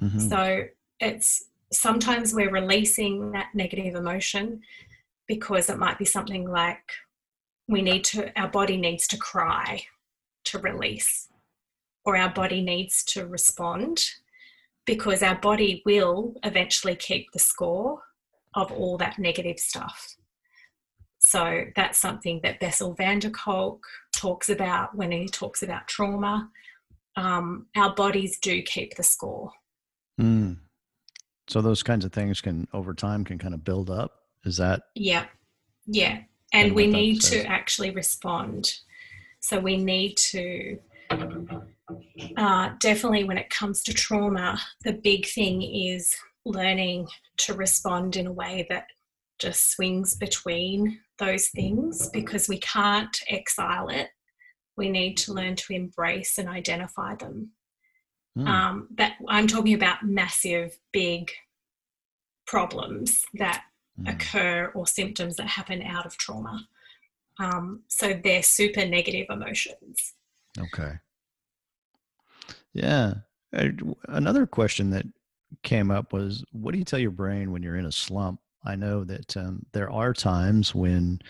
Mm-hmm. So it's sometimes we're releasing that negative emotion because it might be something like we need to, our body needs to cry to release or our body needs to respond because our body will eventually keep the score of all that negative stuff. So that's something that Bessel van der Kolk talks about when he talks about trauma. Um, our bodies do keep the score. Mm. So those kinds of things can, over time, can kind of build up. Is that? Yeah, yeah. And we need to actually respond. So we need to uh, definitely when it comes to trauma, the big thing is learning to respond in a way that just swings between those things because we can't exile it. We need to learn to embrace and identify them. Mm. Um, but I'm talking about massive, big problems that mm. occur or symptoms that happen out of trauma. Um, so they're super negative emotions. Okay. Yeah. Another question that came up was what do you tell your brain when you're in a slump? I know that um, there are times when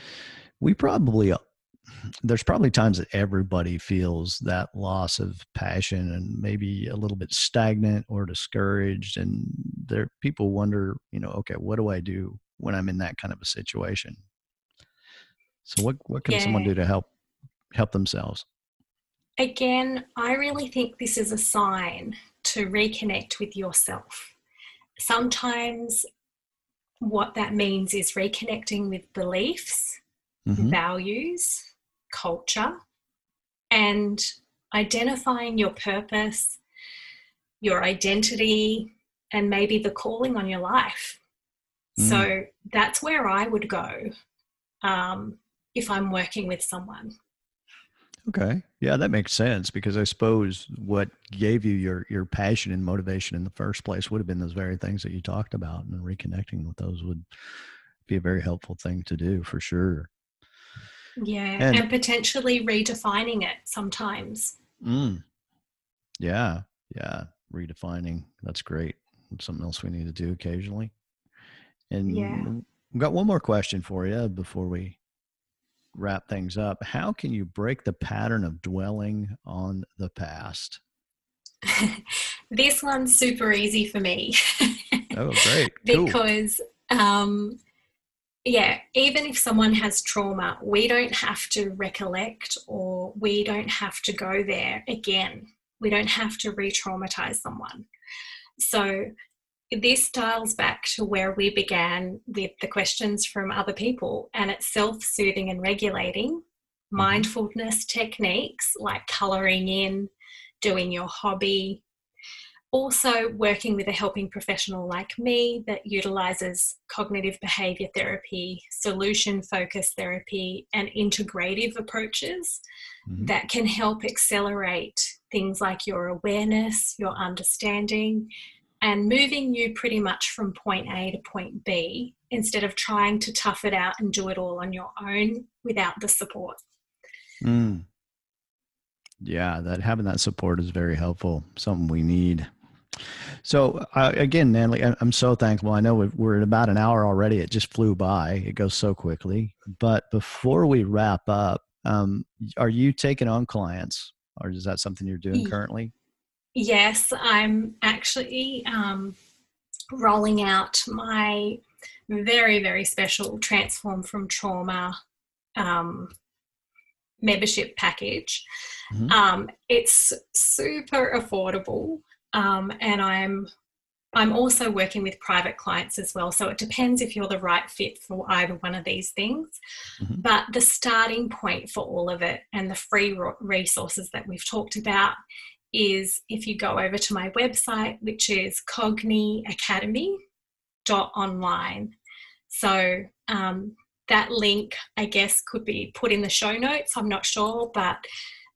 we probably uh, there's probably times that everybody feels that loss of passion and maybe a little bit stagnant or discouraged and there people wonder you know okay what do i do when i'm in that kind of a situation so what what can yeah. someone do to help help themselves again i really think this is a sign to reconnect with yourself sometimes what that means is reconnecting with beliefs mm-hmm. values culture and identifying your purpose, your identity, and maybe the calling on your life. Mm. So that's where I would go um, if I'm working with someone. Okay. Yeah, that makes sense because I suppose what gave you your your passion and motivation in the first place would have been those very things that you talked about and reconnecting with those would be a very helpful thing to do for sure. Yeah, and, and potentially redefining it sometimes. Mm, yeah, yeah, redefining. That's great. something else we need to do occasionally. And yeah. we've got one more question for you before we wrap things up. How can you break the pattern of dwelling on the past? this one's super easy for me. oh, great. Cool. because um, yeah, even if someone has trauma, we don't have to recollect or we don't have to go there again. We don't have to re traumatize someone. So, this dials back to where we began with the questions from other people, and it's self soothing and regulating, mm-hmm. mindfulness techniques like coloring in, doing your hobby, also working with a helping professional like me that utilizes cognitive behavior therapy, solution focused therapy, and integrative approaches mm-hmm. that can help accelerate things like your awareness, your understanding, and moving you pretty much from point A to point B instead of trying to tough it out and do it all on your own without the support. Mm. Yeah, that having that support is very helpful. Something we need. So uh, again, Natalie, I'm so thankful. I know we're at about an hour already. It just flew by. It goes so quickly. But before we wrap up, um, are you taking on clients, or is that something you're doing currently? Yes, I'm actually um, rolling out my very very special transform from trauma um, membership package. Mm-hmm. Um, it's super affordable um, and I'm I'm also working with private clients as well. So it depends if you're the right fit for either one of these things. Mm-hmm. But the starting point for all of it and the free resources that we've talked about is if you go over to my website, which is cogniacademy.online. So um, that link, I guess, could be put in the show notes. I'm not sure, but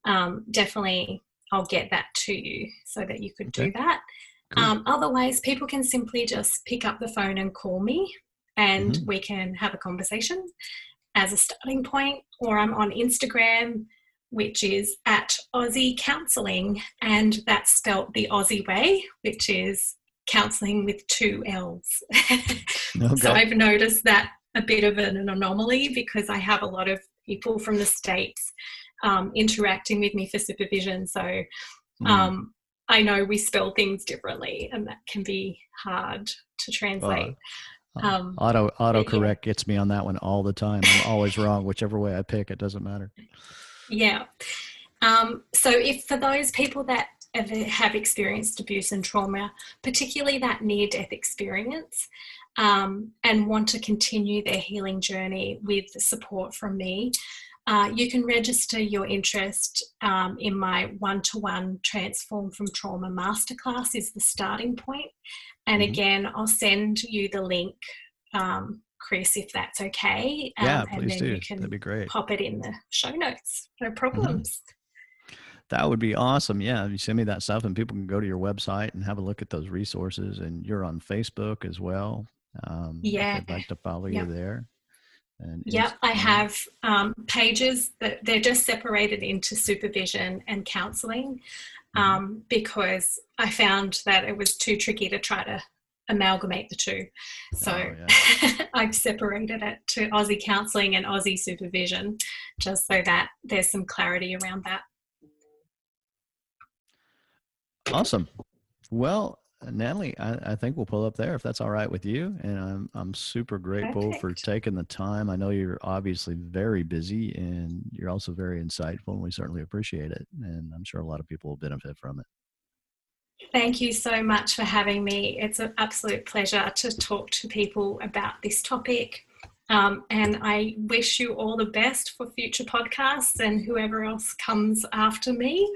um, definitely I'll get that to you so that you could okay. do that. Cool. Um, otherwise, people can simply just pick up the phone and call me and mm-hmm. we can have a conversation as a starting point. Or I'm on Instagram, which is at Aussie Counselling, and that's spelt the Aussie way, which is counselling with two L's. okay. So I've noticed that a bit of an anomaly because I have a lot of people from the States um, interacting with me for supervision. So mm. um, I know we spell things differently, and that can be hard to translate. Uh, um, auto auto correct yeah. gets me on that one all the time. I'm always wrong, whichever way I pick. It doesn't matter. Yeah. Um, so if for those people that ever have experienced abuse and trauma, particularly that near death experience, um, and want to continue their healing journey with support from me, uh, you can register your interest um, in my one-to-one transform from trauma masterclass is the starting point. point and mm-hmm. again i'll send you the link um, chris if that's okay um, yeah please and then do. you can that'd be great pop it in the show notes no mm-hmm. problems mm-hmm. that would be awesome yeah you send me that stuff and people can go to your website and have a look at those resources and you're on facebook as well um, yeah i'd like to follow yep. you there and yep, I have um, pages that they're just separated into supervision and counselling. mm-hmm. um, because I found that it was too tricky to try to amalgamate the two. So oh, yeah. I've separated it to Aussie counselling and Aussie supervision just so that there's some clarity around that. Awesome. Well, Natalie, I, I, think we'll pull up there if that's all right with you. And I'm I'm super grateful Perfect. for taking the time. I know you're obviously very busy and you're also very insightful, and we certainly appreciate it. And I'm sure a lot of people will benefit from it. Thank you so much for having me. It's an absolute pleasure to talk to people about this topic. Um, and I wish you all the best for future podcasts and whoever else comes after me.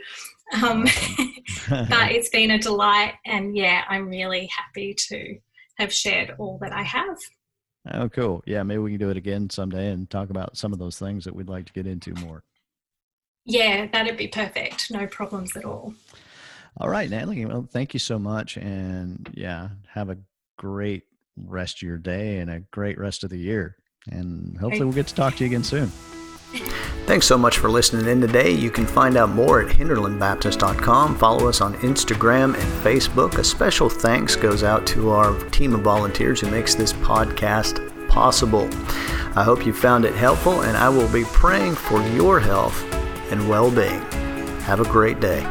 Um, but it's been a delight. And yeah, I'm really happy to have shared all that I have. Oh, cool. Yeah, maybe we can do it again someday and talk about some of those things that we'd like to get into more. Yeah, that'd be perfect. No problems at all. All right, Natalie. Well, thank you so much. And yeah, have a great rest of your day and a great rest of the year. And hopefully, we'll get to talk to you again soon. Thanks so much for listening in today. You can find out more at hinterlandbaptist.com. Follow us on Instagram and Facebook. A special thanks goes out to our team of volunteers who makes this podcast possible. I hope you found it helpful, and I will be praying for your health and well being. Have a great day.